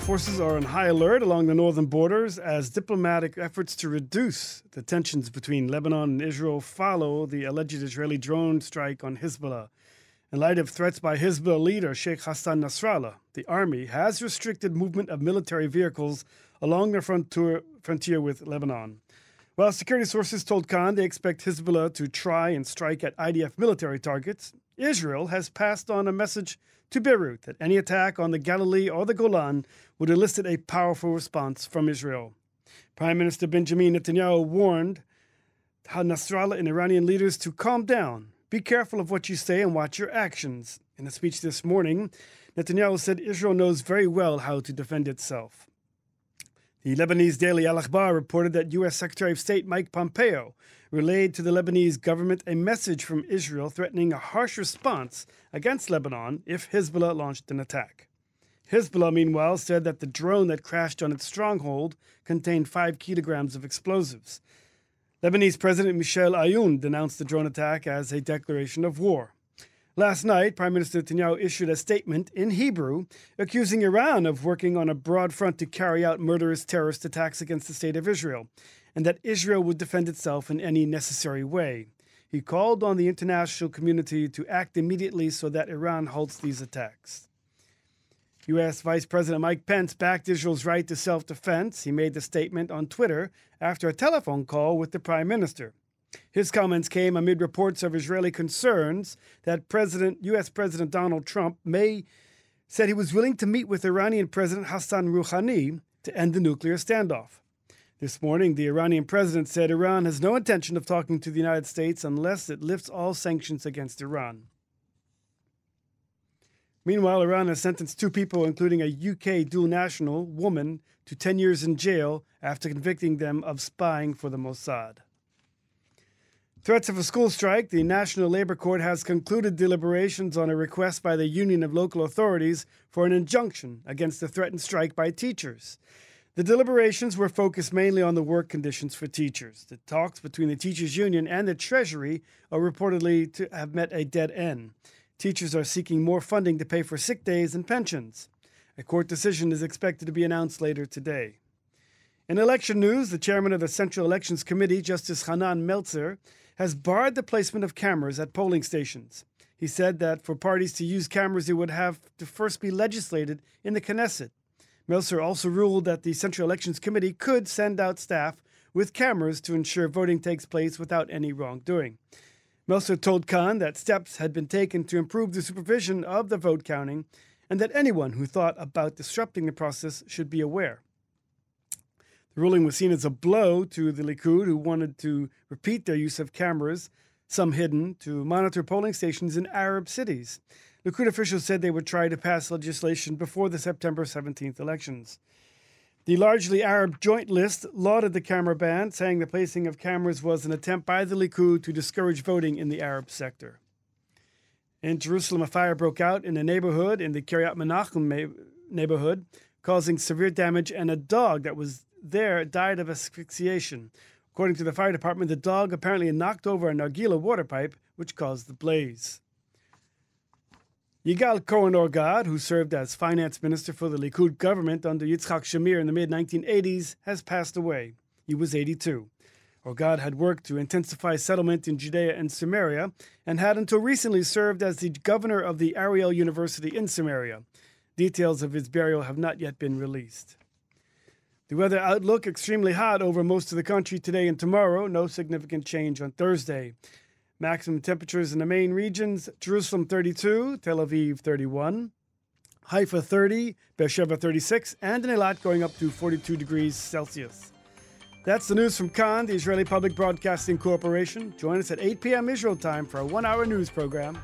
Forces are on high alert along the northern borders as diplomatic efforts to reduce the tensions between Lebanon and Israel follow the alleged Israeli drone strike on Hezbollah. In light of threats by Hezbollah leader Sheikh Hassan Nasrallah, the army has restricted movement of military vehicles along the frontier with Lebanon. While security sources told Kan they expect Hezbollah to try and strike at IDF military targets, Israel has passed on a message to Beirut that any attack on the Galilee or the Golan would elicit a powerful response from Israel. Prime Minister Benjamin Netanyahu warned Nasrallah and Iranian leaders to calm down, be careful of what you say and watch your actions. In a speech this morning, Netanyahu said Israel knows very well how to defend itself. The Lebanese daily Al Akhbar reported that U.S. Secretary of State Mike Pompeo relayed to the Lebanese government a message from Israel threatening a harsh response against Lebanon if Hezbollah launched an attack. Hezbollah, meanwhile, said that the drone that crashed on its stronghold contained five kilograms of explosives. Lebanese President Michel Aoun denounced the drone attack as a declaration of war. Last night, Prime Minister Netanyahu issued a statement in Hebrew accusing Iran of working on a broad front to carry out murderous terrorist attacks against the State of Israel, and that Israel would defend itself in any necessary way. He called on the international community to act immediately so that Iran halts these attacks. U.S. Vice President Mike Pence backed Israel's right to self defense. He made the statement on Twitter after a telephone call with the Prime Minister. His comments came amid reports of Israeli concerns that President, U.S. President Donald Trump may said he was willing to meet with Iranian President Hassan Rouhani to end the nuclear standoff. This morning, the Iranian president said Iran has no intention of talking to the United States unless it lifts all sanctions against Iran. Meanwhile, Iran has sentenced two people, including a UK dual national woman, to 10 years in jail after convicting them of spying for the Mossad. Threats of a school strike, the National Labor Court has concluded deliberations on a request by the Union of Local Authorities for an injunction against the threatened strike by teachers. The deliberations were focused mainly on the work conditions for teachers. The talks between the teachers' union and the Treasury are reportedly to have met a dead end. Teachers are seeking more funding to pay for sick days and pensions. A court decision is expected to be announced later today. In election news, the chairman of the Central Elections Committee, Justice Hanan Meltzer, has barred the placement of cameras at polling stations. He said that for parties to use cameras, it would have to first be legislated in the Knesset. Meltzer also ruled that the Central Elections Committee could send out staff with cameras to ensure voting takes place without any wrongdoing. Meltzer told Kan that steps had been taken to improve the supervision of the vote counting and that anyone who thought about disrupting the process should be aware. The ruling was seen as a blow to the Likud, who wanted to repeat their use of cameras, some hidden, to monitor polling stations in Arab cities. Likud officials said they would try to pass legislation before the September 17th elections. The largely Arab joint list lauded the camera ban, saying the placing of cameras was an attempt by the Likud to discourage voting in the Arab sector. In Jerusalem, a fire broke out in a neighborhood in the Kiryat Menachem neighborhood, causing severe damage, and a dog that was there died of asphyxiation. According to the fire department, the dog apparently knocked over a nargila water pipe, which caused the blaze. Yigal Cohen Orgad, who served as finance minister for the Likud government under Yitzhak Shamir in the mid 1980s, has passed away. He was 82. Orgad had worked to intensify settlement in Judea and Samaria and had until recently served as the governor of the Ariel University in Samaria. Details of his burial have not yet been released. The weather outlook extremely hot over most of the country today and tomorrow, no significant change on Thursday. Maximum temperatures in the main regions Jerusalem 32, Tel Aviv 31, Haifa 30, Beersheba 36, and in Eilat going up to 42 degrees Celsius. That's the news from Kan, the Israeli Public Broadcasting Corporation. Join us at 8 p.m. Israel time for a one hour news program.